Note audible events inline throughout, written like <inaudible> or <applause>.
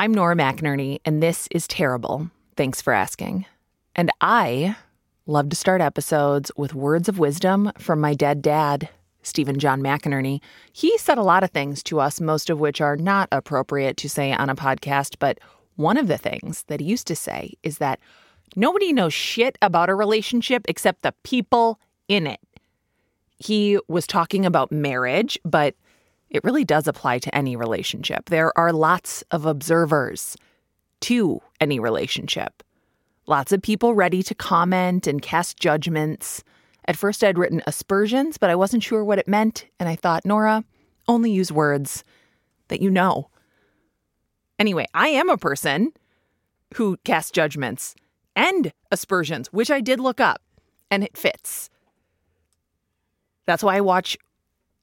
I'm Nora McInerny, and this is Terrible. Thanks for asking. And I love to start episodes with words of wisdom from my dead dad, Stephen John McInerny. He said a lot of things to us, most of which are not appropriate to say on a podcast, but one of the things that he used to say is that nobody knows shit about a relationship except the people in it. He was talking about marriage, but it really does apply to any relationship. There are lots of observers to any relationship. Lots of people ready to comment and cast judgments. At first, I'd written aspersions, but I wasn't sure what it meant. And I thought, Nora, only use words that you know. Anyway, I am a person who casts judgments and aspersions, which I did look up, and it fits. That's why I watch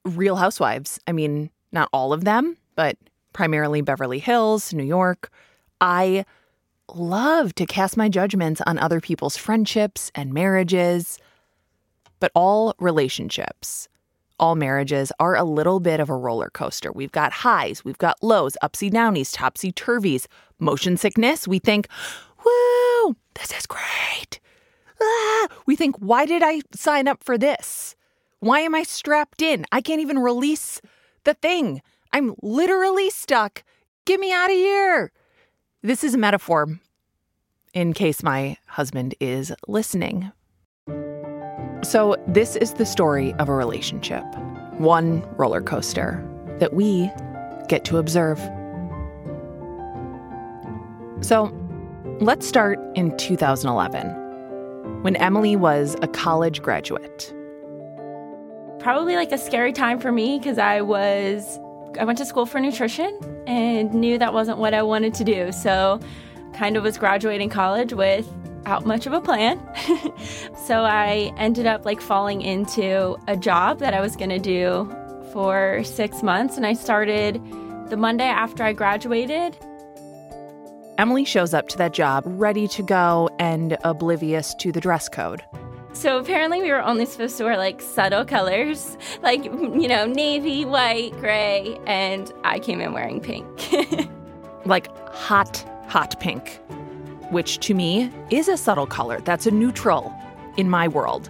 Real Housewives. I mean, not all of them, but primarily Beverly Hills, New York. I love to cast my judgments on other people's friendships and marriages. But all relationships, all marriages are a little bit of a roller coaster. We've got highs, we've got lows, upsy downies, topsy turvies, motion sickness. We think, woo, this is great. Ah, we think, why did I sign up for this? Why am I strapped in? I can't even release the thing. I'm literally stuck. Get me out of here. This is a metaphor in case my husband is listening. So, this is the story of a relationship, one roller coaster that we get to observe. So, let's start in 2011 when Emily was a college graduate. Probably like a scary time for me because I was I went to school for nutrition and knew that wasn't what I wanted to do. So, kind of was graduating college without much of a plan. <laughs> so, I ended up like falling into a job that I was going to do for 6 months and I started the Monday after I graduated. Emily shows up to that job ready to go and oblivious to the dress code. So apparently, we were only supposed to wear like subtle colors, like, you know, navy, white, gray, and I came in wearing pink. <laughs> like hot, hot pink, which to me is a subtle color. That's a neutral in my world.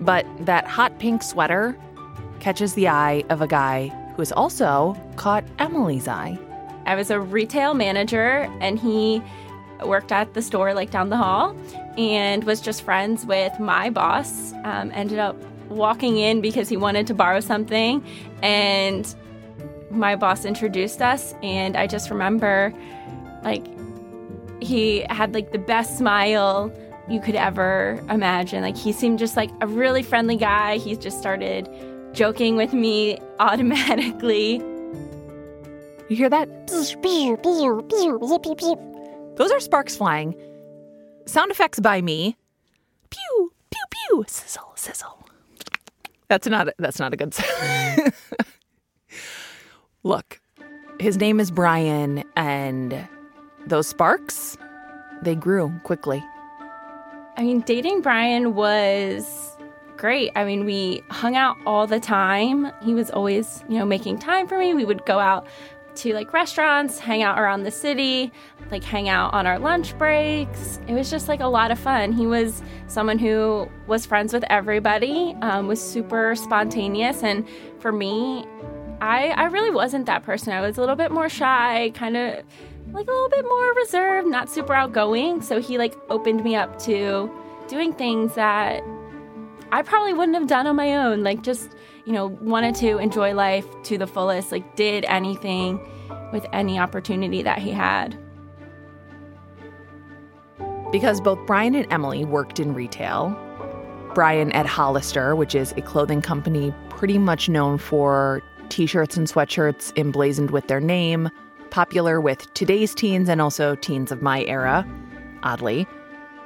But that hot pink sweater catches the eye of a guy who has also caught Emily's eye. I was a retail manager, and he worked at the store like down the hall and was just friends with my boss. Um, ended up walking in because he wanted to borrow something, and my boss introduced us. And I just remember, like, he had like the best smile you could ever imagine. Like, he seemed just like a really friendly guy. He just started joking with me <laughs> automatically. You hear that? Those are sparks flying. Sound effects by me. Pew, pew, pew. Sizzle, sizzle. That's not that's not a good sound. <laughs> Look, his name is Brian and those sparks, they grew quickly. I mean, dating Brian was great. I mean, we hung out all the time. He was always, you know, making time for me. We would go out to like restaurants, hang out around the city, like hang out on our lunch breaks. It was just like a lot of fun. He was someone who was friends with everybody, um, was super spontaneous, and for me, I I really wasn't that person. I was a little bit more shy, kind of like a little bit more reserved, not super outgoing. So he like opened me up to doing things that I probably wouldn't have done on my own, like just you know, wanted to enjoy life to the fullest, like did anything with any opportunity that he had. Because both Brian and Emily worked in retail. Brian at Hollister, which is a clothing company pretty much known for t shirts and sweatshirts emblazoned with their name, popular with today's teens and also teens of my era, oddly.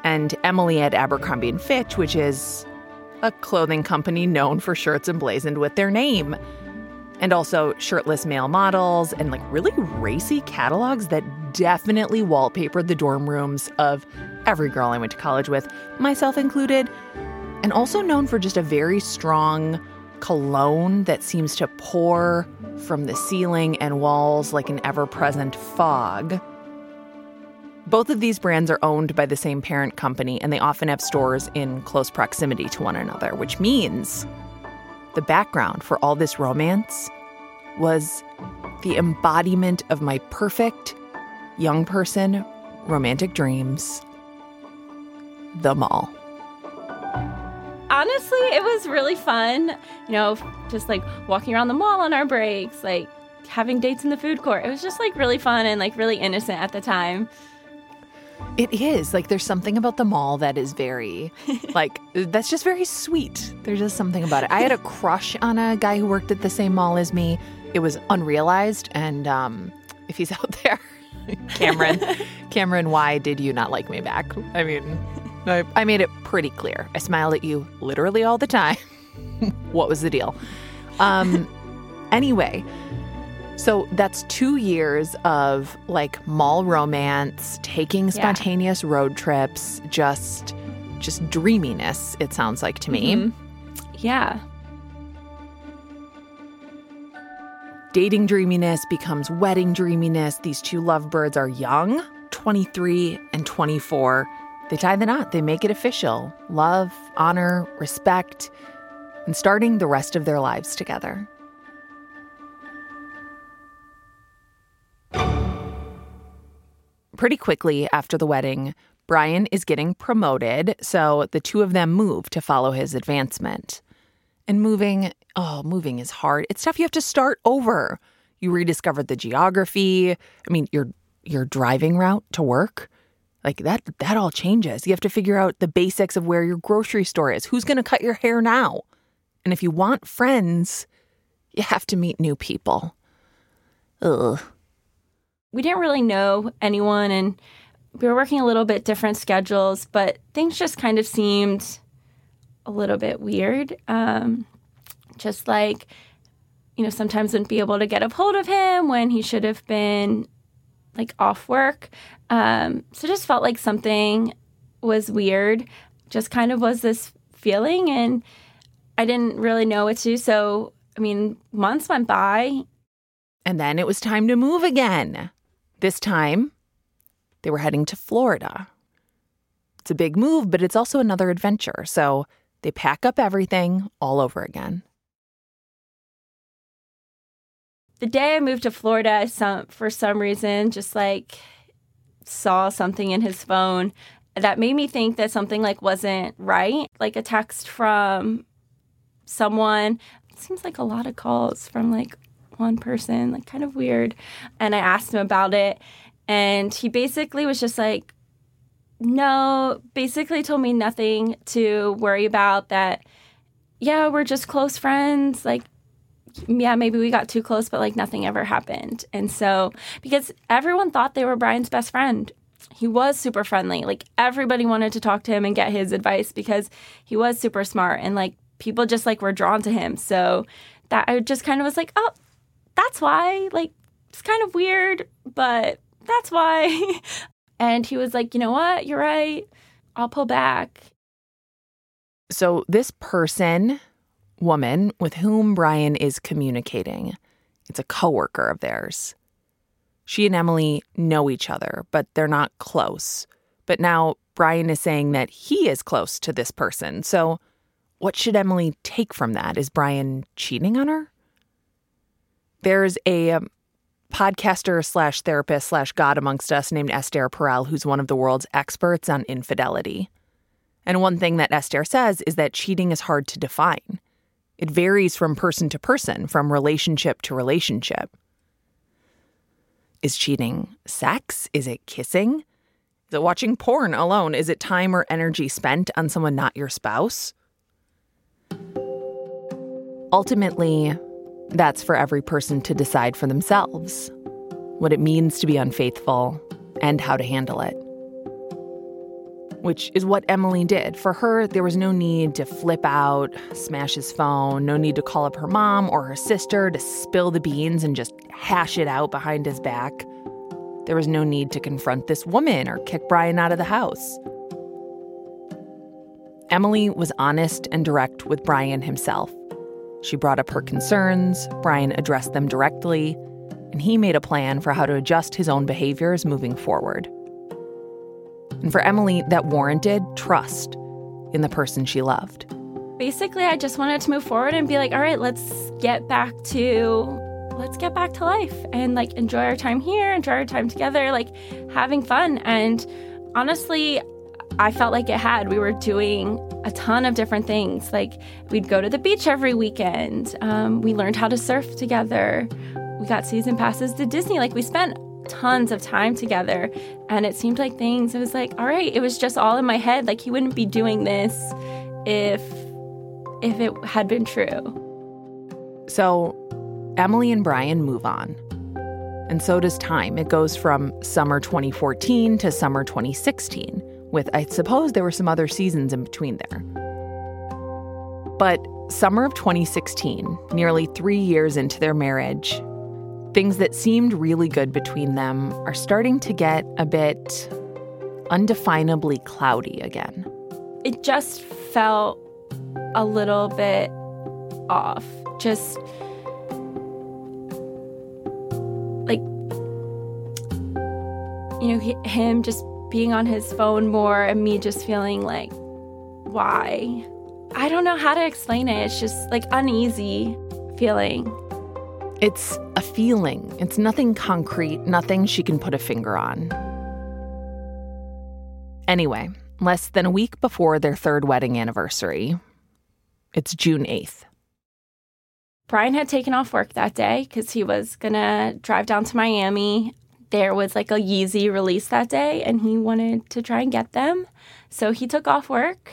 And Emily at Abercrombie and Fitch, which is a clothing company known for shirts emblazoned with their name. And also shirtless male models and like really racy catalogs that definitely wallpapered the dorm rooms of every girl I went to college with, myself included. And also known for just a very strong cologne that seems to pour from the ceiling and walls like an ever present fog. Both of these brands are owned by the same parent company, and they often have stores in close proximity to one another, which means the background for all this romance was the embodiment of my perfect young person romantic dreams the mall. Honestly, it was really fun. You know, just like walking around the mall on our breaks, like having dates in the food court. It was just like really fun and like really innocent at the time. It is. Like there's something about the mall that is very <laughs> like that's just very sweet. There's just something about it. I had a crush on a guy who worked at the same mall as me. It was unrealized and um if he's <laughs> out there, Cameron, <laughs> Cameron, why did you not like me back? I mean, I, I made it pretty clear. I smiled at you literally all the time. what was the deal? Um anyway, so that's two years of like mall romance, taking spontaneous yeah. road trips, just just dreaminess, it sounds like to me. Mm-hmm. Yeah. Dating dreaminess becomes wedding dreaminess. These two lovebirds are young, 23 and 24. They tie the knot, they make it official love, honor, respect, and starting the rest of their lives together. Pretty quickly after the wedding, Brian is getting promoted, so the two of them move to follow his advancement. And moving, oh, moving is hard. It's stuff you have to start over. You rediscovered the geography. I mean, your your driving route to work, like that that all changes. You have to figure out the basics of where your grocery store is. Who's going to cut your hair now? And if you want friends, you have to meet new people. Ugh we didn't really know anyone and we were working a little bit different schedules, but things just kind of seemed a little bit weird. Um, just like, you know, sometimes wouldn't be able to get a hold of him when he should have been like off work. Um, so just felt like something was weird. Just kind of was this feeling, and I didn't really know what to do. So, I mean, months went by. And then it was time to move again. This time, they were heading to Florida. It's a big move, but it's also another adventure. So they pack up everything all over again. The day I moved to Florida, some for some reason, just like saw something in his phone that made me think that something like wasn't right. Like a text from someone. It seems like a lot of calls from like one person, like kind of weird. And I asked him about it. And he basically was just like, no, basically told me nothing to worry about that. Yeah, we're just close friends. Like, yeah, maybe we got too close, but like nothing ever happened. And so, because everyone thought they were Brian's best friend, he was super friendly. Like, everybody wanted to talk to him and get his advice because he was super smart and like people just like were drawn to him. So, that I just kind of was like, oh, that's why. Like, it's kind of weird, but that's why. <laughs> and he was like, you know what? You're right. I'll pull back. So, this person, woman with whom Brian is communicating, it's a coworker of theirs. She and Emily know each other, but they're not close. But now Brian is saying that he is close to this person. So, what should Emily take from that? Is Brian cheating on her? There's a um, podcaster slash therapist slash God amongst us named Esther Perel, who's one of the world's experts on infidelity. And one thing that Esther says is that cheating is hard to define. It varies from person to person, from relationship to relationship. Is cheating sex? Is it kissing? Is it watching porn alone? Is it time or energy spent on someone not your spouse? Ultimately, that's for every person to decide for themselves what it means to be unfaithful and how to handle it. Which is what Emily did. For her, there was no need to flip out, smash his phone, no need to call up her mom or her sister to spill the beans and just hash it out behind his back. There was no need to confront this woman or kick Brian out of the house. Emily was honest and direct with Brian himself She brought up her concerns, Brian addressed them directly, and he made a plan for how to adjust his own behaviors moving forward. And for Emily, that warranted trust in the person she loved. Basically, I just wanted to move forward and be like, all right, let's get back to let's get back to life and like enjoy our time here, enjoy our time together, like having fun. And honestly, I felt like it had. We were doing a ton of different things. Like we'd go to the beach every weekend. Um, we learned how to surf together. We got season passes to Disney. Like we spent tons of time together. And it seemed like things, it was like, all right, it was just all in my head. Like he wouldn't be doing this if if it had been true. So Emily and Brian move on. And so does time. It goes from summer 2014 to summer 2016 with, I suppose, there were some other seasons in between there. But summer of 2016, nearly three years into their marriage, things that seemed really good between them are starting to get a bit undefinably cloudy again. It just felt a little bit off. Just like, you know, him just being on his phone more and me just feeling like, why? I don't know how to explain it. It's just like uneasy feeling. It's a feeling. It's nothing concrete, nothing she can put a finger on. Anyway, less than a week before their third wedding anniversary, it's June 8th. Brian had taken off work that day because he was going to drive down to Miami there was like a Yeezy release that day and he wanted to try and get them. So he took off work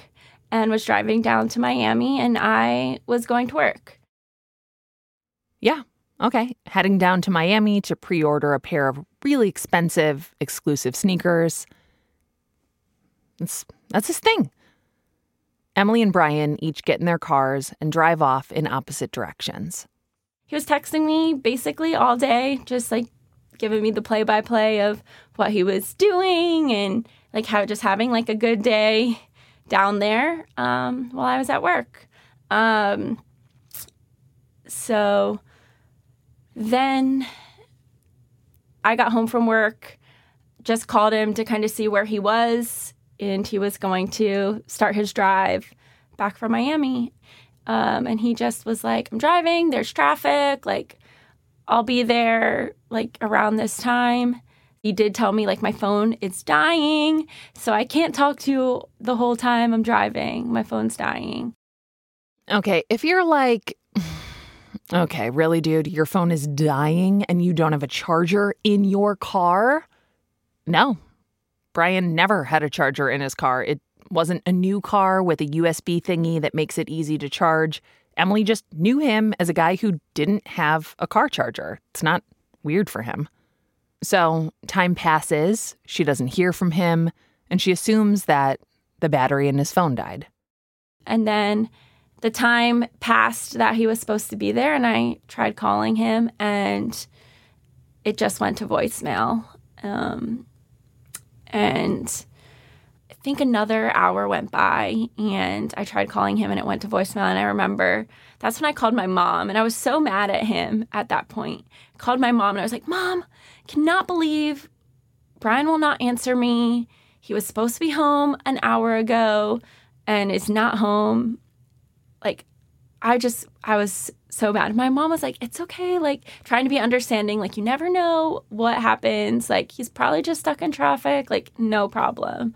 and was driving down to Miami and I was going to work. Yeah. Okay. Heading down to Miami to pre order a pair of really expensive, exclusive sneakers. That's, that's his thing. Emily and Brian each get in their cars and drive off in opposite directions. He was texting me basically all day, just like giving me the play by play of what he was doing and like how just having like a good day down there um, while I was at work. Um, so then I got home from work, just called him to kind of see where he was, and he was going to start his drive back from Miami. Um, and he just was like, I'm driving, there's traffic, like, I'll be there like around this time. He did tell me like my phone is dying, so I can't talk to you the whole time I'm driving. My phone's dying. Okay, if you're like Okay, really dude, your phone is dying and you don't have a charger in your car? No. Brian never had a charger in his car. It wasn't a new car with a USB thingy that makes it easy to charge. Emily just knew him as a guy who didn't have a car charger. It's not weird for him. So time passes, she doesn't hear from him, and she assumes that the battery in his phone died. And then the time passed that he was supposed to be there, and I tried calling him, and it just went to voicemail. Um, and think another hour went by and I tried calling him and it went to voicemail. And I remember that's when I called my mom and I was so mad at him at that point. I called my mom and I was like, Mom, cannot believe Brian will not answer me. He was supposed to be home an hour ago and is not home. Like, I just, I was so mad. My mom was like, it's okay, like trying to be understanding. Like, you never know what happens. Like, he's probably just stuck in traffic. Like, no problem.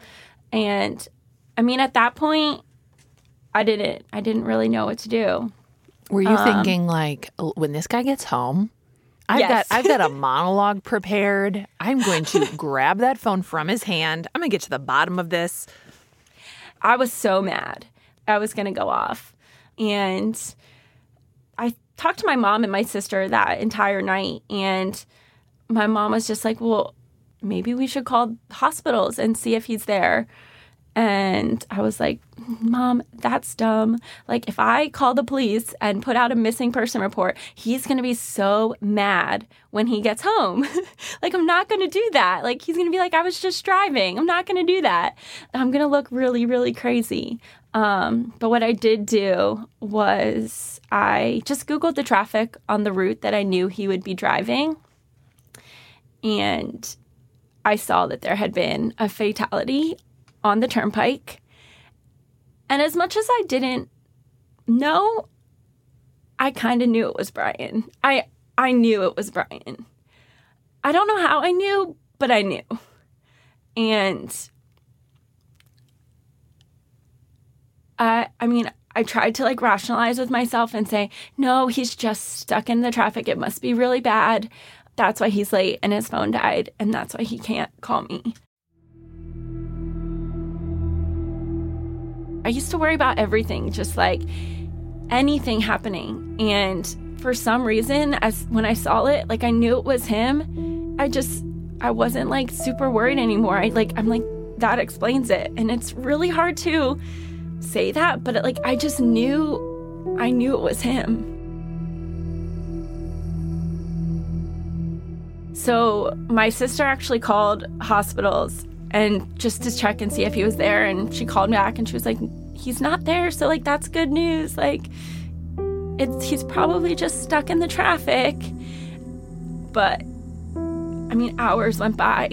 And I mean, at that point, I didn't, I didn't really know what to do. Were you um, thinking like, when this guy gets home, I've yes. got I've got a <laughs> monologue prepared. I'm going to grab that phone from his hand. I'm going to get to the bottom of this. I was so mad. I was going to go off. And I talked to my mom and my sister that entire night and my mom was just like, "Well, maybe we should call hospitals and see if he's there. And I was like, Mom, that's dumb. Like, if I call the police and put out a missing person report, he's going to be so mad when he gets home. <laughs> like, I'm not going to do that. Like, he's going to be like, I was just driving. I'm not going to do that. I'm going to look really, really crazy. Um, but what I did do was I just Googled the traffic on the route that I knew he would be driving. And I saw that there had been a fatality on the turnpike. And as much as I didn't know, I kind of knew it was Brian. I I knew it was Brian. I don't know how I knew, but I knew. And I I mean, I tried to like rationalize with myself and say, "No, he's just stuck in the traffic. It must be really bad. That's why he's late and his phone died and that's why he can't call me." I used to worry about everything, just like anything happening. And for some reason, as when I saw it, like I knew it was him, I just I wasn't like super worried anymore. I like I'm like that explains it. And it's really hard to say that, but like I just knew I knew it was him. So my sister actually called hospitals and just to check and see if he was there and she called back and she was like he's not there so like that's good news like it's he's probably just stuck in the traffic. But i mean hours went by.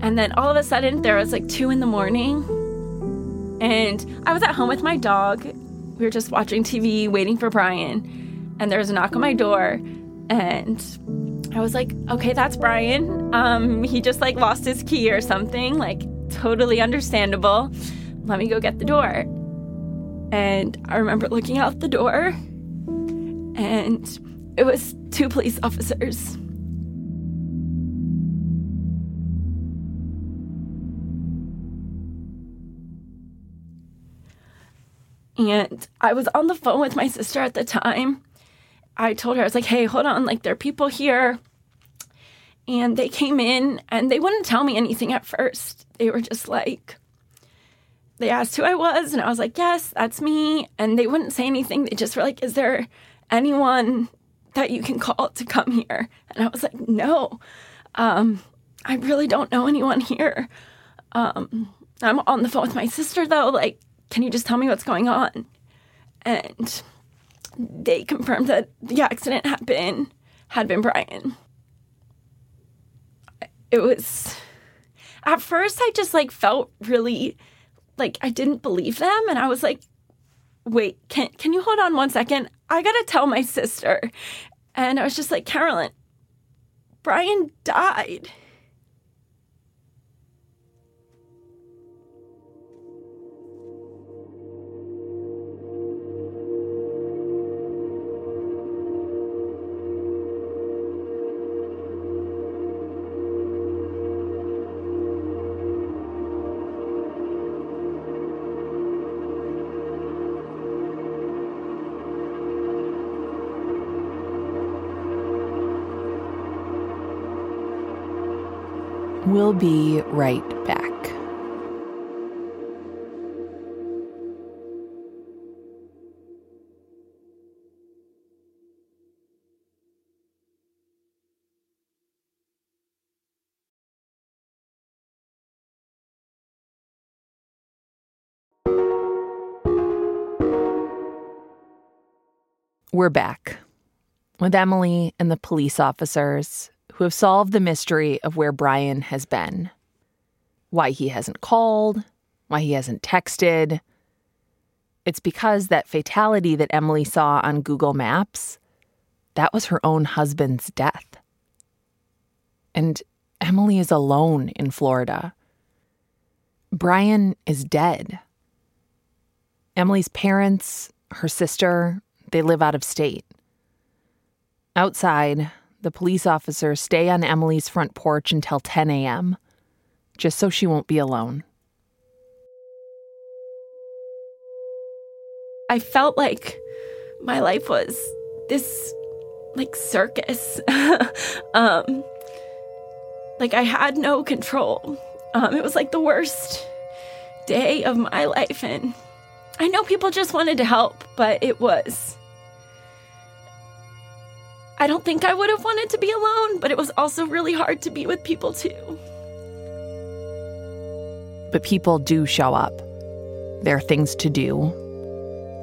And then all of a sudden there was like two in the morning and i was at home with my dog. We were just watching tv waiting for brian and there was a knock on my door and I was like, okay, that's Brian. Um, he just like lost his key or something, like totally understandable. Let me go get the door. And I remember looking out the door, and it was two police officers. And I was on the phone with my sister at the time. I told her, I was like, hey, hold on, like, there are people here. And they came in and they wouldn't tell me anything at first. They were just like, they asked who I was, and I was like, yes, that's me. And they wouldn't say anything. They just were like, is there anyone that you can call to come here? And I was like, no, um, I really don't know anyone here. Um, I'm on the phone with my sister, though. Like, can you just tell me what's going on? And they confirmed that the accident had been had been Brian it was at first I just like felt really like I didn't believe them. And I was like wait can can you hold on one second? I got to tell my sister. And I was just like Carolyn Brian died We'll be right back. We're back with Emily and the police officers who have solved the mystery of where Brian has been. Why he hasn't called, why he hasn't texted. It's because that fatality that Emily saw on Google Maps, that was her own husband's death. And Emily is alone in Florida. Brian is dead. Emily's parents, her sister, they live out of state. Outside, the police officers stay on Emily's front porch until 10 a.m., just so she won't be alone. I felt like my life was this like circus. <laughs> um, like I had no control. Um, it was like the worst day of my life. And I know people just wanted to help, but it was I don't think I would have wanted to be alone, but it was also really hard to be with people too. But people do show up. there are things to do,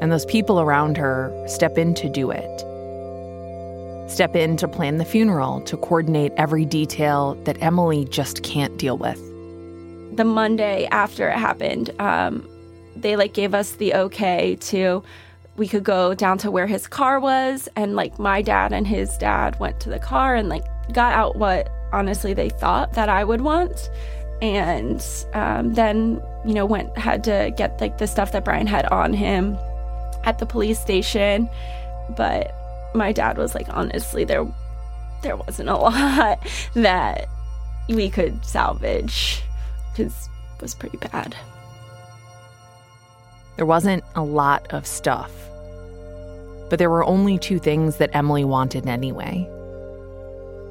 and those people around her step in to do it. Step in to plan the funeral, to coordinate every detail that Emily just can't deal with. The Monday after it happened, um, they like gave us the okay to we could go down to where his car was and like my dad and his dad went to the car and like got out what honestly they thought that I would want. And um, then you know went had to get like the stuff that Brian had on him at the police station. But my dad was like honestly there there wasn't a <laughs> lot that we could salvage because it was pretty bad there wasn't a lot of stuff but there were only two things that Emily wanted anyway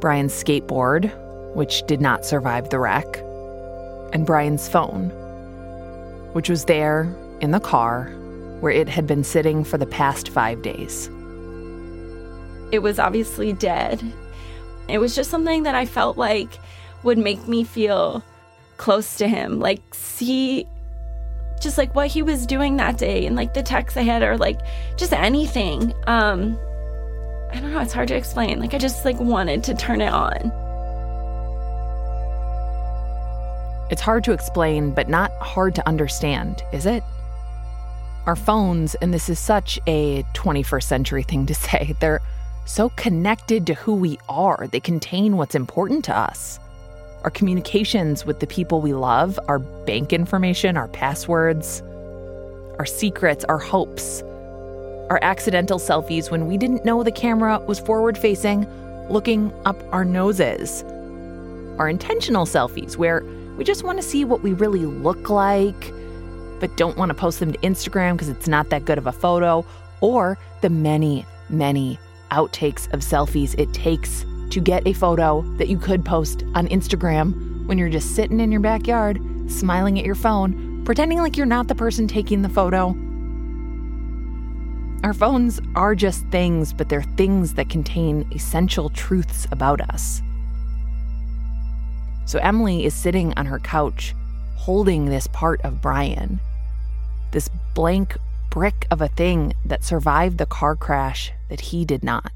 Brian's skateboard, which did not survive the wreck, and Brian's phone, which was there in the car where it had been sitting for the past five days. It was obviously dead. It was just something that I felt like would make me feel close to him, like see just like what he was doing that day and like the texts I had or like just anything. Um I don't know, it's hard to explain. Like I just like wanted to turn it on. It's hard to explain, but not hard to understand, is it? Our phones, and this is such a 21st century thing to <laughs> say, they're so connected to who we are. They contain what's important to us our communications with the people we love, our bank information, our passwords, our secrets, our hopes, our accidental selfies when we didn't know the camera was forward facing, looking up our noses, our intentional selfies where we just want to see what we really look like, but don't want to post them to Instagram because it's not that good of a photo, or the many, many outtakes of selfies it takes to get a photo that you could post on Instagram when you're just sitting in your backyard, smiling at your phone, pretending like you're not the person taking the photo. Our phones are just things, but they're things that contain essential truths about us. So Emily is sitting on her couch, holding this part of Brian, this blank brick of a thing that survived the car crash that he did not.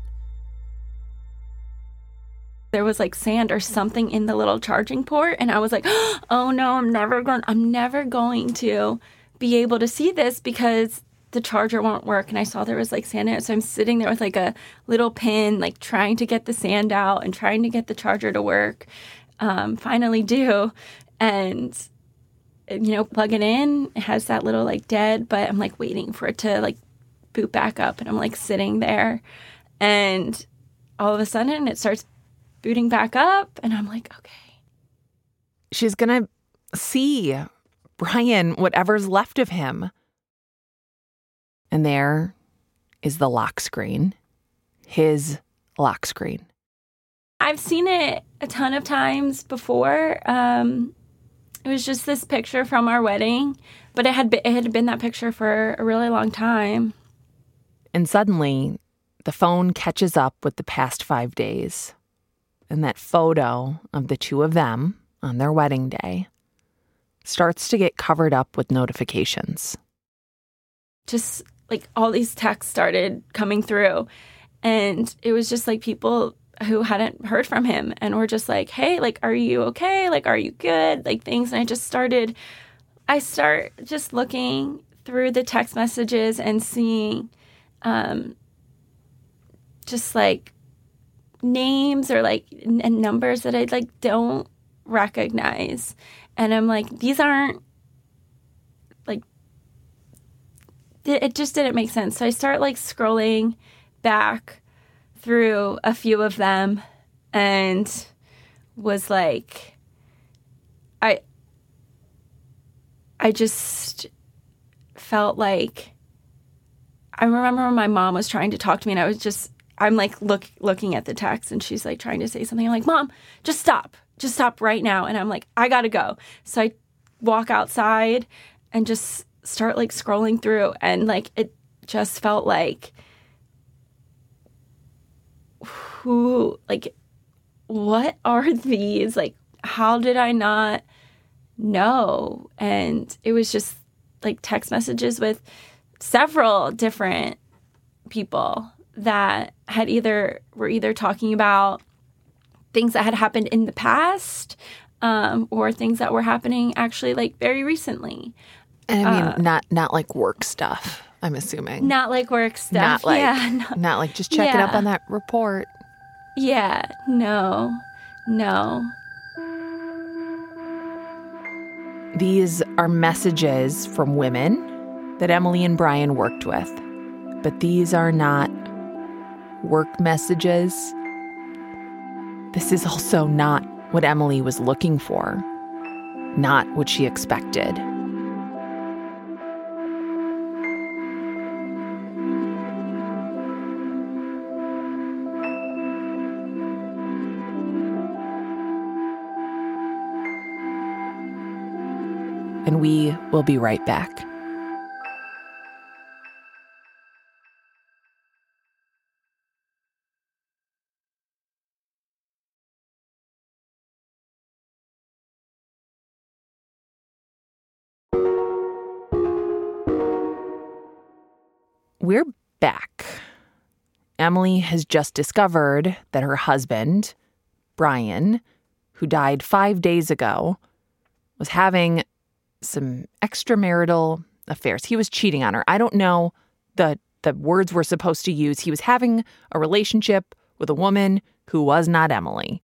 There was like sand or something in the little charging port, and I was like, <gasps> "Oh no, I'm never going. I'm never going to be able to see this because the charger won't work." And I saw there was like sand in it, so I'm sitting there with like a little pin, like trying to get the sand out and trying to get the charger to work um, finally do. And, you know, plug it in. It has that little like dead, but I'm like waiting for it to like boot back up. And I'm like sitting there. And all of a sudden it starts booting back up. And I'm like, okay. She's going to see Brian, whatever's left of him. And there is the lock screen, his lock screen. I've seen it a ton of times before. Um, it was just this picture from our wedding, but it had been, it had been that picture for a really long time. And suddenly, the phone catches up with the past five days, and that photo of the two of them on their wedding day starts to get covered up with notifications. Just like all these texts started coming through, and it was just like people who hadn't heard from him and were just like, hey, like, are you okay? Like, are you good? Like, things. And I just started, I start just looking through the text messages and seeing um, just like names or like n- numbers that I like don't recognize. And I'm like, these aren't like, it just didn't make sense. So I start like scrolling back through a few of them and was like I I just felt like I remember when my mom was trying to talk to me and I was just I'm like look looking at the text and she's like trying to say something. I'm like, "Mom, just stop. Just stop right now." And I'm like, "I got to go." So I walk outside and just start like scrolling through and like it just felt like who like what are these like how did i not know and it was just like text messages with several different people that had either were either talking about things that had happened in the past um, or things that were happening actually like very recently. And I mean, uh, not not like work stuff. I'm assuming not like work stuff. Not like yeah, <laughs> not, not like just checking yeah. up on that report. Yeah, no, no. These are messages from women that Emily and Brian worked with, but these are not work messages. This is also not what Emily was looking for, not what she expected. And we will be right back. We're back. Emily has just discovered that her husband, Brian, who died five days ago, was having some extramarital affairs. He was cheating on her. I don't know the the words we're supposed to use. He was having a relationship with a woman who was not Emily.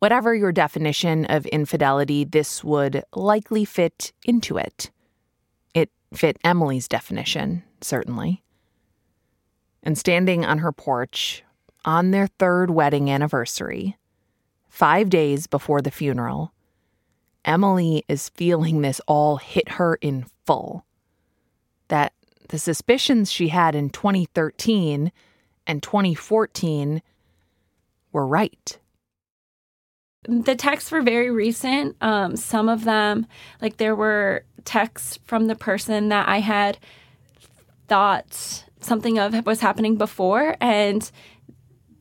Whatever your definition of infidelity, this would likely fit into it. It fit Emily's definition, certainly and standing on her porch on their third wedding anniversary, five days before the funeral, Emily is feeling this all hit her in full. That the suspicions she had in 2013 and 2014 were right. The texts were very recent. Um, some of them, like there were texts from the person that I had thought something of was happening before, and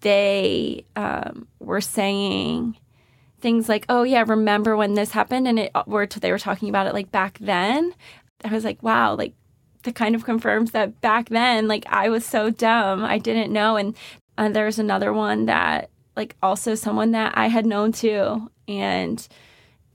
they um, were saying things like, "Oh yeah, remember when this happened?" And it were they were talking about it like back then. I was like, "Wow!" Like that kind of confirms that back then, like I was so dumb, I didn't know. And uh, there's another one that like also someone that I had known too, and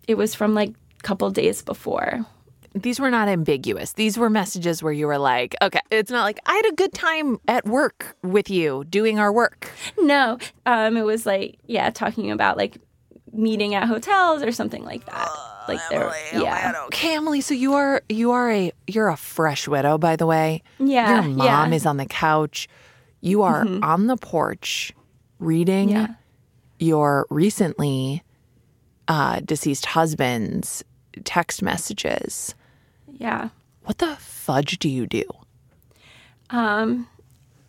it was from like a couple days before these were not ambiguous. These were messages where you were like, okay, it's not like I had a good time at work with you doing our work. No, um, it was like, yeah, talking about like meeting at hotels or something like that. Uh, like there, yeah. Okay, Emily. So you are you are a you're a fresh widow, by the way. Yeah. Your mom yeah. is on the couch. You are mm-hmm. on the porch reading yeah. your recently uh, deceased husband's text messages. Yeah. What the fudge do you do? Um,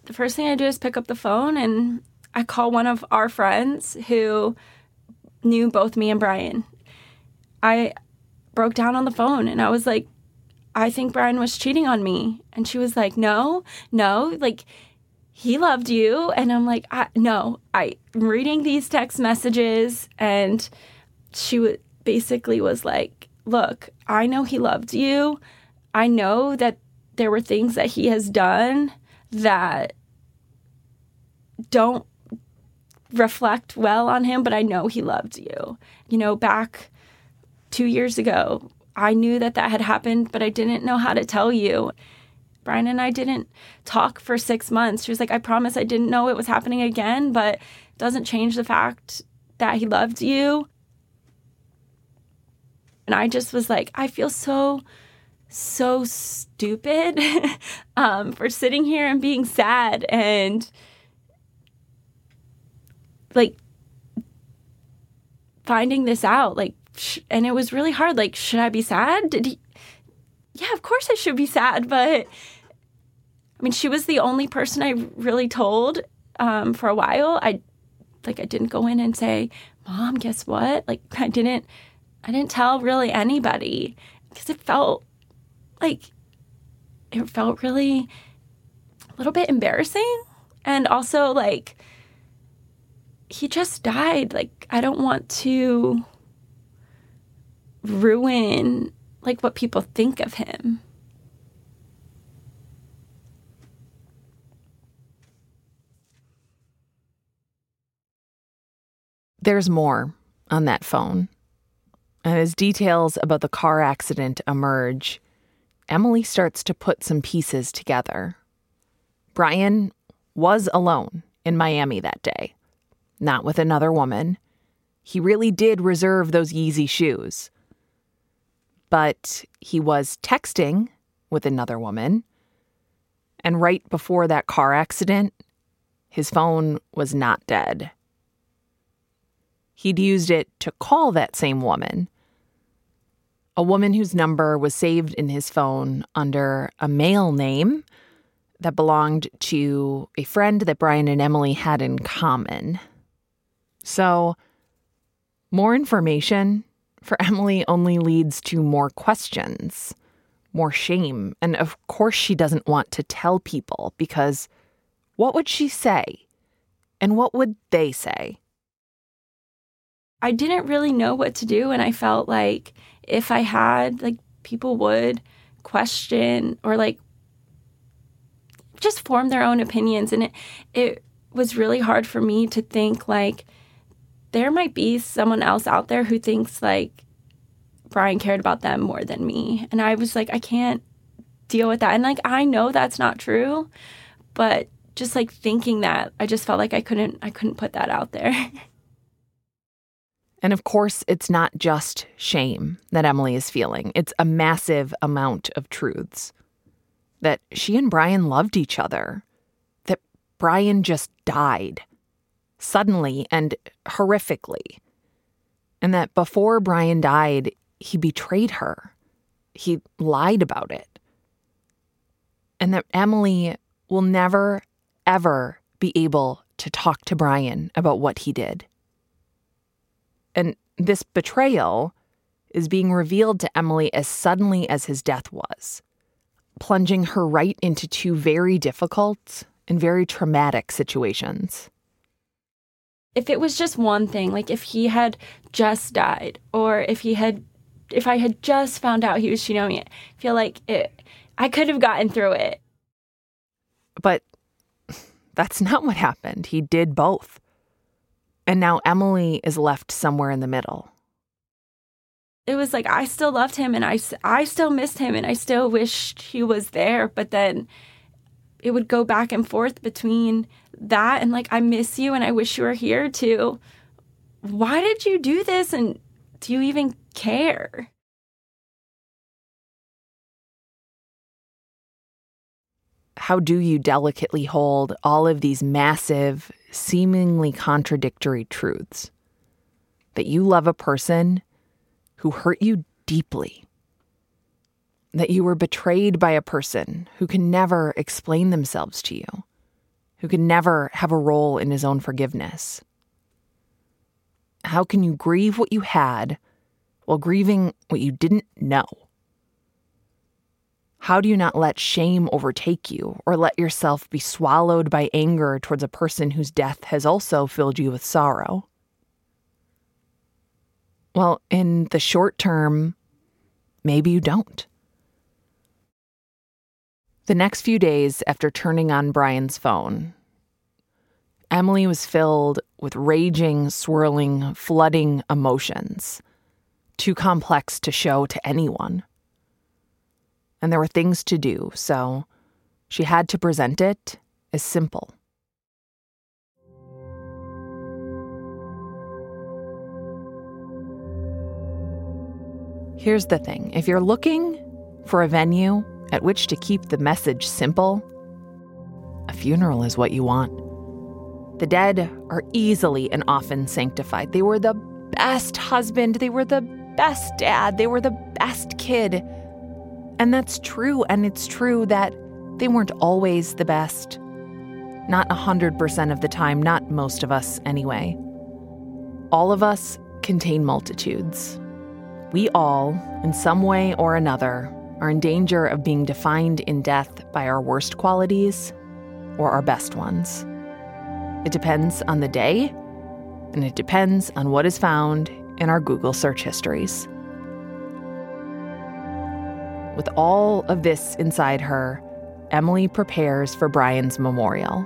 the first thing I do is pick up the phone and I call one of our friends who knew both me and Brian. I broke down on the phone and I was like, I think Brian was cheating on me. And she was like, No, no, like he loved you. And I'm like, I, No, I'm reading these text messages. And she w- basically was like, Look, I know he loved you. I know that there were things that he has done that don't reflect well on him, but I know he loved you. You know, back two years ago, I knew that that had happened, but I didn't know how to tell you. Brian and I didn't talk for six months. She was like, I promise I didn't know it was happening again, but doesn't change the fact that he loved you. And I just was like, I feel so, so stupid <laughs> um, for sitting here and being sad and like finding this out. Like, sh- and it was really hard. Like, should I be sad? Did he? Yeah, of course I should be sad. But I mean, she was the only person I really told um, for a while. I like, I didn't go in and say, Mom, guess what? Like, I didn't I didn't tell really anybody because it felt like it felt really a little bit embarrassing. And also, like, he just died. Like, I don't want to ruin like what people think of him. There's more on that phone. And as details about the car accident emerge, Emily starts to put some pieces together. Brian was alone in Miami that day, not with another woman. He really did reserve those Yeezy shoes. But he was texting with another woman. And right before that car accident, his phone was not dead. He'd used it to call that same woman, a woman whose number was saved in his phone under a male name that belonged to a friend that Brian and Emily had in common. So, more information for <laughs> Emily only leads to more questions, more shame. And of course, she doesn't want to tell people because what would she say? And what would they say? I didn't really know what to do. And I felt like if I had, like, people would question or like just form their own opinions. And it, it was really hard for me to think like there might be someone else out there who thinks like Brian cared about them more than me. And I was like, I can't deal with that. And like, I know that's not true, but just like thinking that, I just felt like I couldn't, I couldn't put that out there. <laughs> And of course, it's not just shame that Emily is feeling, it's a massive amount of truths that she and Brian loved each other, that Brian just died suddenly and horrifically, and that before Brian died, he betrayed her. He lied about it. And that Emily will never, ever be able to talk to Brian about what he did. And this betrayal is being revealed to Emily as suddenly as his death was plunging her right into two very difficult and very traumatic situations. If it was just one thing, like if he had just died, or if he had, if I had just found out he was cheating Shinomi, I feel like it, I could have gotten through it. But <laughs> that's not what happened. He did both. And now Emily is left somewhere in the middle it was like I still loved him and I, I still missed him and I still wished he was there. But then it would go back and forth between that and like, I miss you and I wish you were here too. Why did you do this? And do you even care? How do you delicately hold all of these massive, seemingly contradictory truths? That you love a person who hurt you deeply. That you were betrayed by a person who can never explain themselves to you, who can never have a role in his own forgiveness. How can you grieve what you had while grieving what you didn't know? How do you not let shame overtake you or let yourself be swallowed by anger towards a person whose death has also filled you with sorrow? Well, in the short term, maybe you don't. The next few days after turning on Brian's phone, Emily was filled with raging, swirling, flooding emotions, too complex to show to anyone. And there were things to do, so she had to present it as simple. Here's the thing if you're looking for a venue at which to keep the message simple, a funeral is what you want. The dead are easily and often sanctified. They were the best husband, they were the best dad, they were the best kid. And that's true, and it's true that they weren't always the best. Not 100% of the time, not most of us anyway. All of us contain multitudes. We all, in some way or another, are in danger of being defined in death by our worst qualities or our best ones. It depends on the day, and it depends on what is found in our Google search histories. With all of this inside her, Emily prepares for Brian's memorial.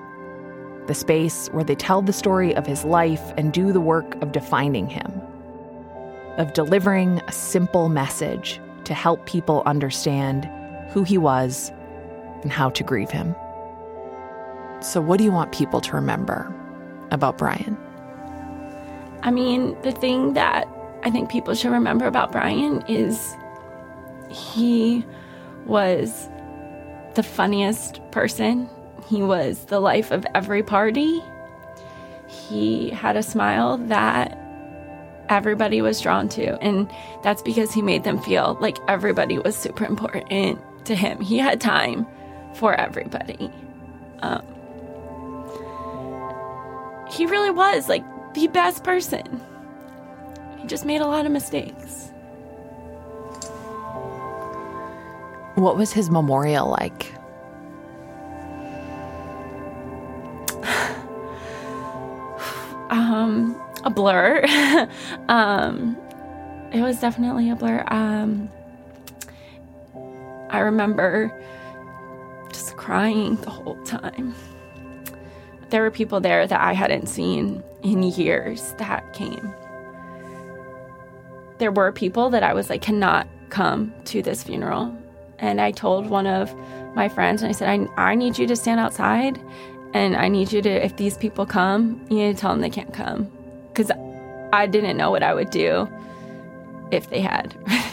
the space where they tell the story of his life and do the work of defining him, of delivering a simple message to help people understand who he was and how to grieve him. So, what do you want people to remember about Brian? I mean, the thing that I think people should remember about Brian is he was the funniest person. He was the life of every party. He had a smile that everybody was drawn to. And that's because he made them feel like everybody was super important to him. He had time for everybody. Um, he really was like the best person. He just made a lot of mistakes. What was his memorial like? <sighs> um, a blur. <laughs> um, it was definitely a blur. Um, I remember just crying the whole time. There were people there that I hadn't seen in years that came. There were people that I was like, cannot come to this funeral. And I told one of my friends, and I said, I, I need you to stand outside and I need you to, if these people come, you need to tell them they can't come. Because I didn't know what I would do if they had. <laughs>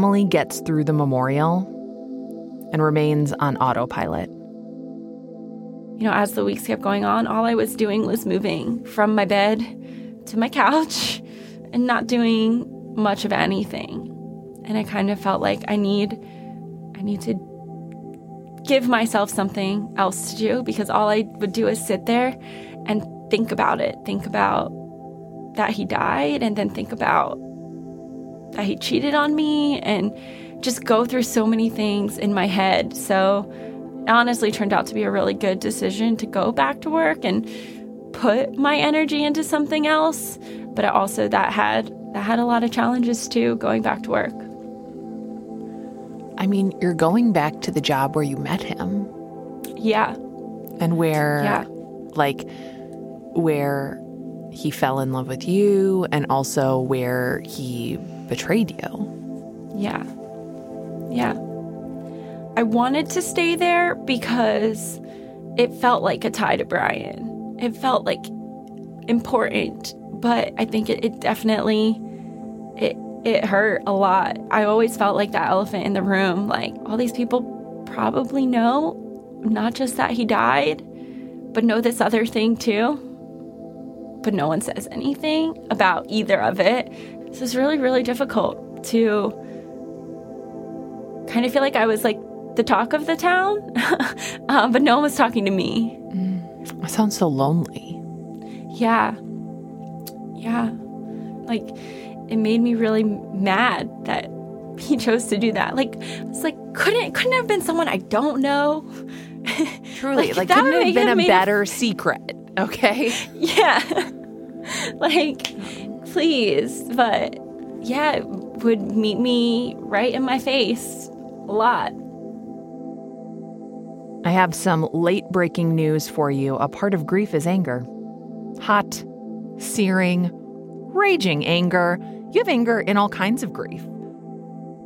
Emily gets through the memorial and remains on autopilot. You know, as the weeks kept going on, all I was doing was moving from my bed to my couch and not doing much of anything. And I kind of felt like I need I need to give myself something else to do because all I would do is sit there and think about it. Think about that he died and then think about that he cheated on me and just go through so many things in my head. So honestly turned out to be a really good decision to go back to work and put my energy into something else. But also that had that had a lot of challenges too going back to work. I mean, you're going back to the job where you met him. Yeah. And where yeah. like where he fell in love with you and also where he betrayed you. Yeah. Yeah. I wanted to stay there because it felt like a tie to Brian. It felt like important, but I think it, it definitely it it hurt a lot. I always felt like that elephant in the room. Like all these people probably know not just that he died, but know this other thing too. But no one says anything about either of it. This is really, really difficult to kind of feel like I was like the talk of the town, um, <laughs> but no one was talking to me. Mm. It sounds so lonely. Yeah. Yeah. Like, it made me really mad that <laughs> he chose to do that. Like, it's like, couldn't couldn't have been someone I don't know. <laughs> Truly, like, like couldn't have been a better secret. Okay. Yeah. like, please. But yeah, it would meet me right in my face a lot. I have some late breaking news for you. A part of grief is anger. Hot, searing, raging anger. You have anger in all kinds of grief.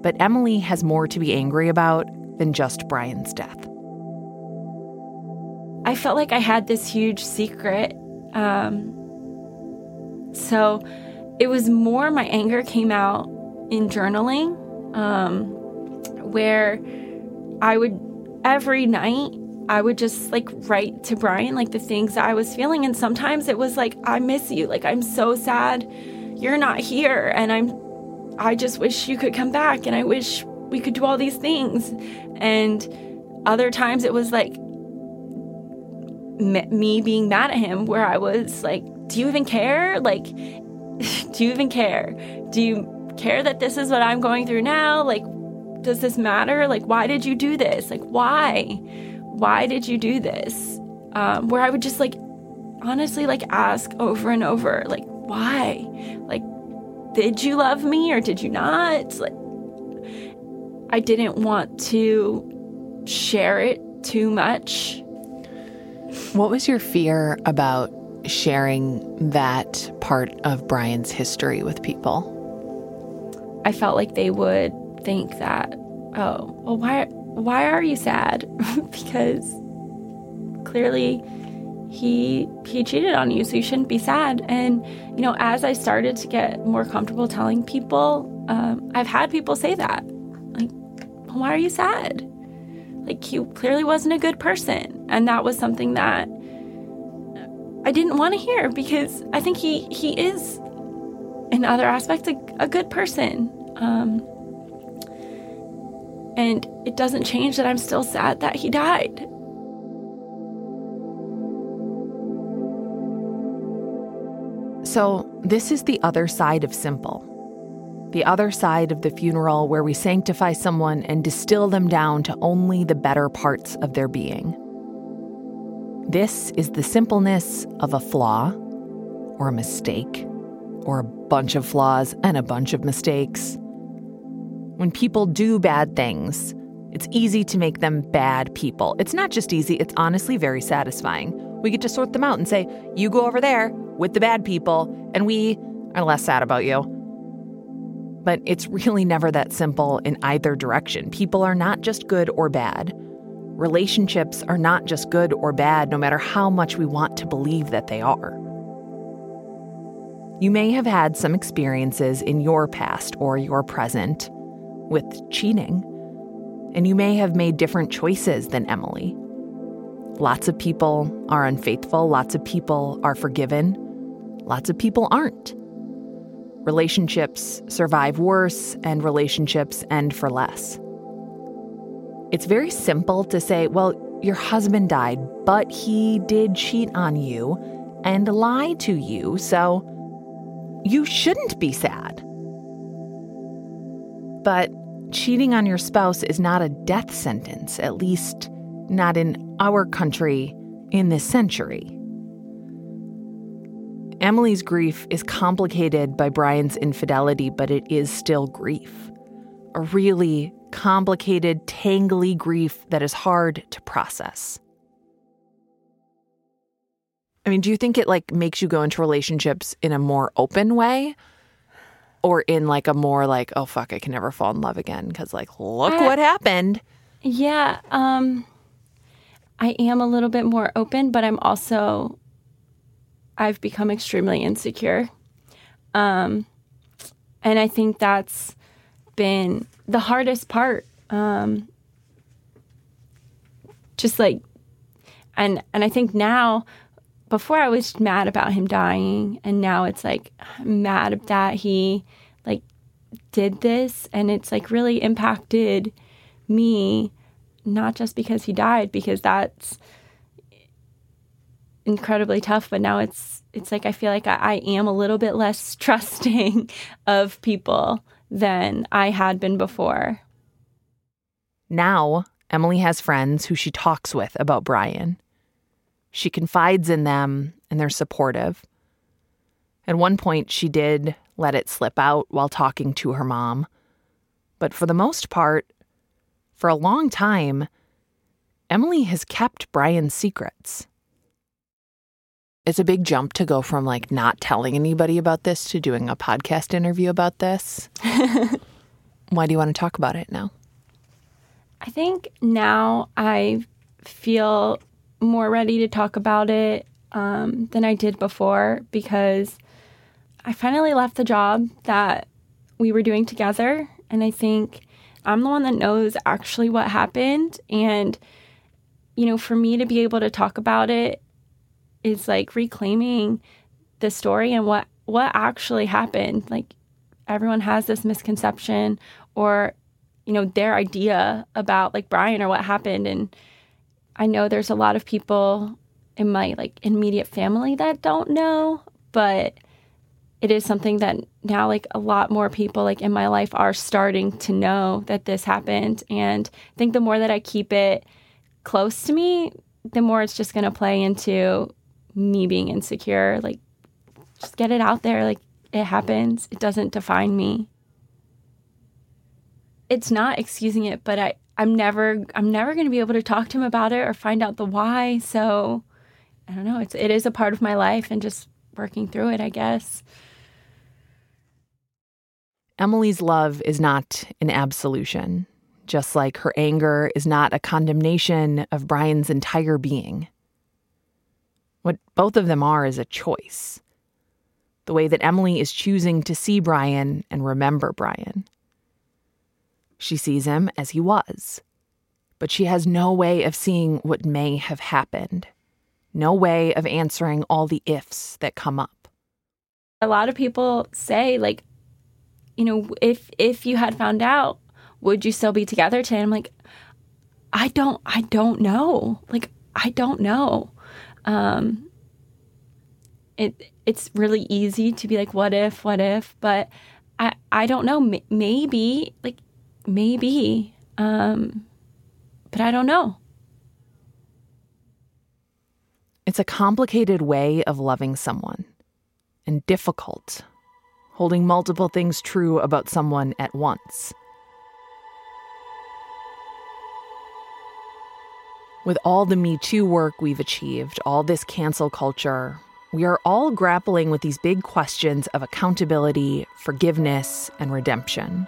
But Emily has more to be angry about than just Brian's death. I felt like I had this huge secret. Um, so it was more my anger came out in journaling, um, where I would every night I would just like write to Brian like the things that I was feeling, and sometimes it was like I miss you, like I'm so sad you're not here, and I'm I just wish you could come back, and I wish we could do all these things, and other times it was like me being mad at him where I was like, do you even care? Like, <laughs> do you even care? Do you care that this is what I'm going through now? Like, does this matter? Like, why did you do this? Like, why? Why did you do this? Um, where I would just like honestly like ask over and over, like, why? Like, did you love me or did you not? Like, I didn't want to share it too much. What was your fear about sharing that part of Brian's history with people? I felt like they would think that, oh, well, why, why are you sad? <laughs> because clearly he he cheated on you, so you shouldn't be sad. And you know, as I started to get more comfortable telling people, um, I've had people say that, like, why are you sad? Like he clearly wasn't a good person, and that was something that I didn't want to hear because I think he he is, in other aspects, a, a good person. Um, and it doesn't change that I'm still sad that he died. So, this is the other side of simple. The other side of the funeral where we sanctify someone and distill them down to only the better parts of their being. This is the simpleness of a flaw, or a mistake, or a bunch of flaws and a bunch of mistakes. When people do bad things, it's easy to make them bad people. It's not just easy, it's honestly very satisfying. We get to sort them out and say, you go over there with the bad people, and we are less sad about you. But it's really never that simple in either direction. People are not just good or bad. Relationships are not just good or bad, no matter how much we want to believe that they are. You may have had some experiences in your past or your present with cheating, and you may have made different choices than Emily. Lots of people are unfaithful, lots of people are forgiven, lots of people aren't. Relationships survive worse, and relationships end for less. It's very simple to say, well, your husband died, but he did cheat on you and lie to you, so you shouldn't be sad. But cheating on your spouse is not a death sentence, at least not in our country in this century. Emily's grief is complicated by Brian's infidelity, but it is still grief. A really complicated, tangly grief that is hard to process. I mean, do you think it like makes you go into relationships in a more open way? Or in like a more like, oh fuck, I can never fall in love again because like look I, what happened. Yeah, um I am a little bit more open, but I'm also I've become extremely insecure. Um, and I think that's been the hardest part. Um, just like, and and I think now, before I was mad about him dying, and now it's like I'm mad that he like did this, and it's like really impacted me, not just because he died, because that's incredibly tough, but now it's it's like I feel like I, I am a little bit less <laughs> trusting of people than I had been before. Now, Emily has friends who she talks with about Brian. She confides in them and they're supportive. At one point, she did let it slip out while talking to her mom. But for the most part, for a long time, Emily has kept Brian's secrets it's a big jump to go from like not telling anybody about this to doing a podcast interview about this. <laughs> Why do you want to talk about it now? I think now I feel more ready to talk about it um, than I did before because I finally left the job that we were doing together. And I think I'm the one that knows actually what happened. And, you know, for me to be able to talk about it is like reclaiming the story and what what actually happened. Like everyone has this misconception or you know their idea about like Brian or what happened and I know there's a lot of people in my like immediate family that don't know, but it is something that now like a lot more people like in my life are starting to know that this happened and I think the more that I keep it close to me, the more it's just going to play into me being insecure. Like, just get it out there. Like, it happens. It doesn't define me. It's not excusing it, but I, I'm never I'm never going to be able to talk to him about it or find out the why. So I don't know. It's it is a part of my life and just working through it, I guess. Emily's love is not an absolution, just like her anger is not a condemnation of Brian's entire being. What both of them are is a choice. The way that Emily is choosing to see Brian and remember Brian. She sees him as he was, but she has no way of seeing what may have happened, no way of answering all the ifs that come up. A lot of people say, like, you know, if if you had found out, would you still be together today? I'm like, I don't, I don't know. Like, I don't know. Um, it it's really easy to be like, what if, what if, but I I don't know. Maybe like maybe, um, but I don't know. It's a complicated way of loving someone and difficult holding multiple things true about someone at once. With all the Me Too work we've achieved, all this cancel culture, we are all grappling with these big questions of accountability, forgiveness, and redemption.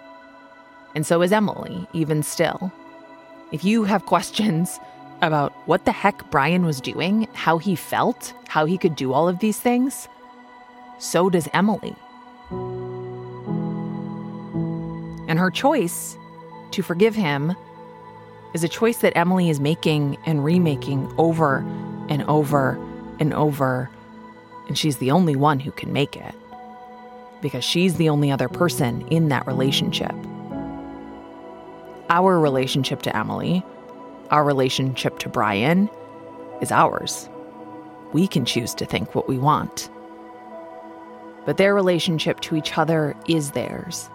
And so is Emily, even still. If you have questions about what the heck Brian was doing, how he felt, how he could do all of these things, so does Emily. And her choice to forgive him is a choice that Emily is making and remaking over and over and over. And she's the only one who can make it because she's the only other person in that relationship. Our relationship to Emily, our relationship to Brian, is ours. We can choose to think what we want. But their relationship to each other is theirs.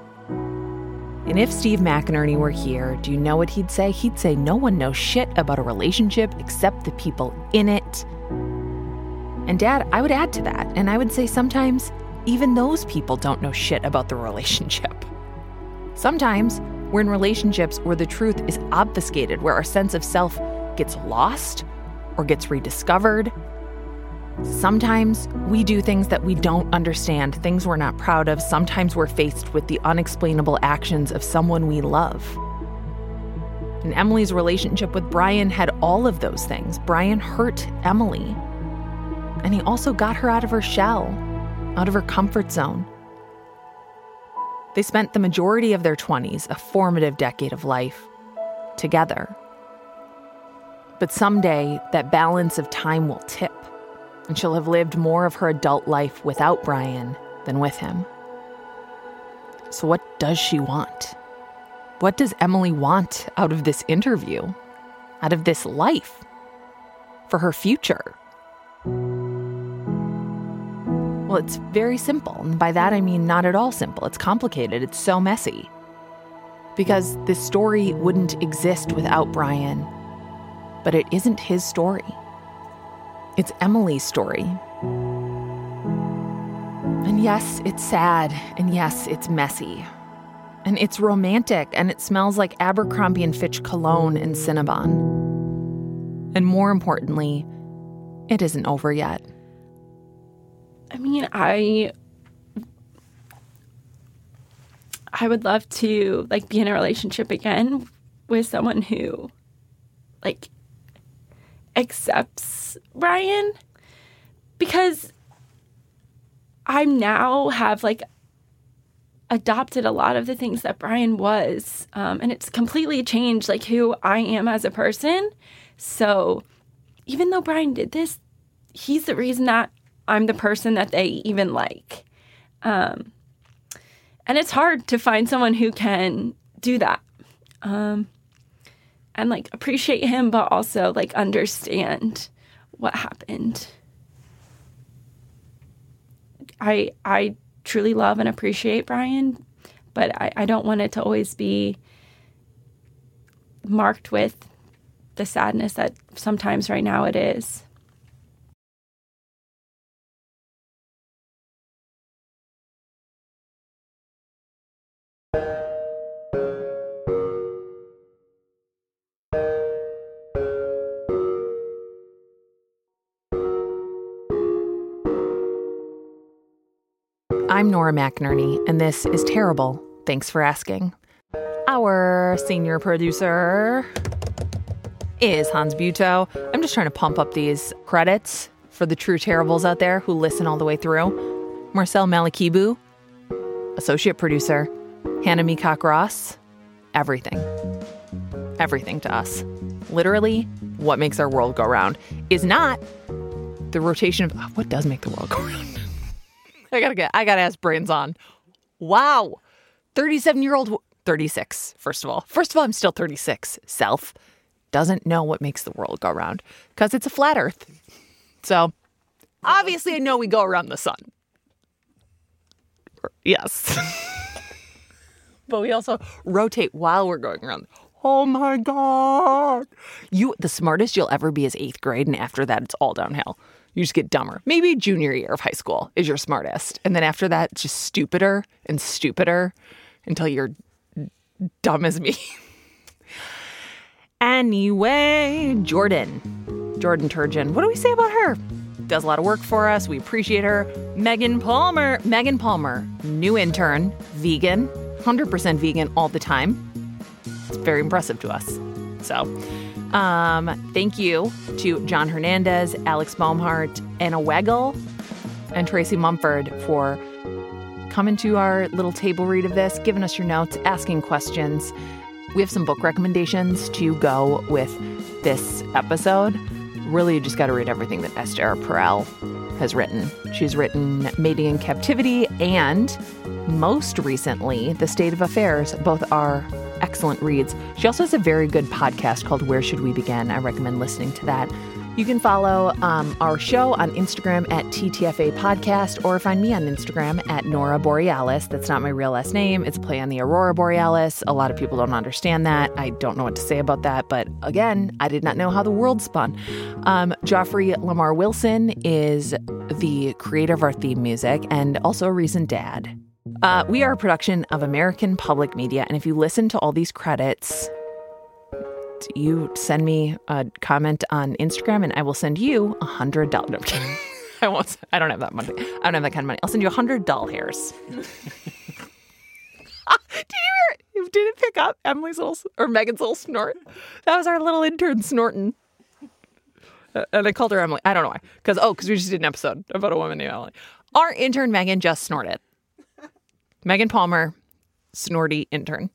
And if Steve McInerney were here, do you know what he'd say? He'd say, No one knows shit about a relationship except the people in it. And dad, I would add to that, and I would say sometimes even those people don't know shit about the relationship. Sometimes we're in relationships where the truth is obfuscated, where our sense of self gets lost or gets rediscovered Sometimes we do things that we don't understand, things we're not proud of. Sometimes we're faced with the unexplainable actions of someone we love. And Emily's relationship with Brian had all of those things. Brian hurt Emily. And he also got her out of her shell, out of her comfort zone. They spent the majority of their 20s, a formative decade of life, together. But someday, that balance of time will tip and she'll have lived more of her adult life without Brian than with him. So, what does she want? What does Emily want out of this interview, out of this life, for her future? Well, it's very simple. And by that, I mean not at all simple. It's complicated, it's so messy. Because this story wouldn't exist without Brian, but it isn't his story. It's Emily's story. And yes, it's sad. And yes, it's messy. And it's romantic and it smells like Abercrombie and Fitch cologne and Cinnabon. And more importantly, it isn't over yet. I mean, I I would love to like be in a relationship again with someone who like accepts Brian because I now have like adopted a lot of the things that Brian was, um, and it's completely changed like who I am as a person. So even though Brian did this, he's the reason that I'm the person that they even like. Um, and it's hard to find someone who can do that. Um, and like appreciate him, but also like understand what happened. I I truly love and appreciate Brian, but I, I don't want it to always be marked with the sadness that sometimes right now it is. Nora McInerney, and this is Terrible. Thanks for asking. Our senior producer is Hans Buetow. I'm just trying to pump up these credits for the true terribles out there who listen all the way through. Marcel Malekebu, associate producer. Hannah Meacock Ross, everything. Everything to us. Literally, what makes our world go round is not the rotation of what does make the world go round. <laughs> I gotta get, I gotta ask brains on. Wow. 37 year old, 36, first of all. First of all, I'm still 36. Self doesn't know what makes the world go round because it's a flat earth. So obviously, I know we go around the sun. Yes. <laughs> but we also rotate while we're going around. Oh my God. You, the smartest you'll ever be is eighth grade. And after that, it's all downhill. You just get dumber. Maybe junior year of high school is your smartest. And then after that, just stupider and stupider until you're dumb as me. <laughs> anyway, Jordan. Jordan Turgeon. What do we say about her? Does a lot of work for us. We appreciate her. Megan Palmer. Megan Palmer, new intern, vegan, 100% vegan all the time. It's very impressive to us. So, um, thank you to John Hernandez, Alex Baumhart, Anna Weigel, and Tracy Mumford for coming to our little table read of this, giving us your notes, asking questions. We have some book recommendations to go with this episode. Really, you just got to read everything that Esther Perel has written. She's written Mating in Captivity and most recently, The State of Affairs. Both are excellent reads. She also has a very good podcast called Where Should We Begin? I recommend listening to that. You can follow um, our show on Instagram at TTFA Podcast or find me on Instagram at Nora Borealis. That's not my real last name. It's a play on the Aurora Borealis. A lot of people don't understand that. I don't know what to say about that. But again, I did not know how the world spun. Um, Joffrey Lamar Wilson is the creator of our theme music and also a recent dad. Uh, we are a production of American Public Media. And if you listen to all these credits, you send me a comment on Instagram and I will send you a hundred dollars. <laughs> I won't. I don't have that money. I don't have that kind of money. I'll send you a hundred doll hairs. <laughs> Did you hear? Did it pick up Emily's little or Megan's little snort? That was our little intern snorting. Uh, and I called her Emily. I don't know why. Because oh, because we just did an episode about a woman named Emily. Our intern Megan just snorted. Megan Palmer, snorty intern.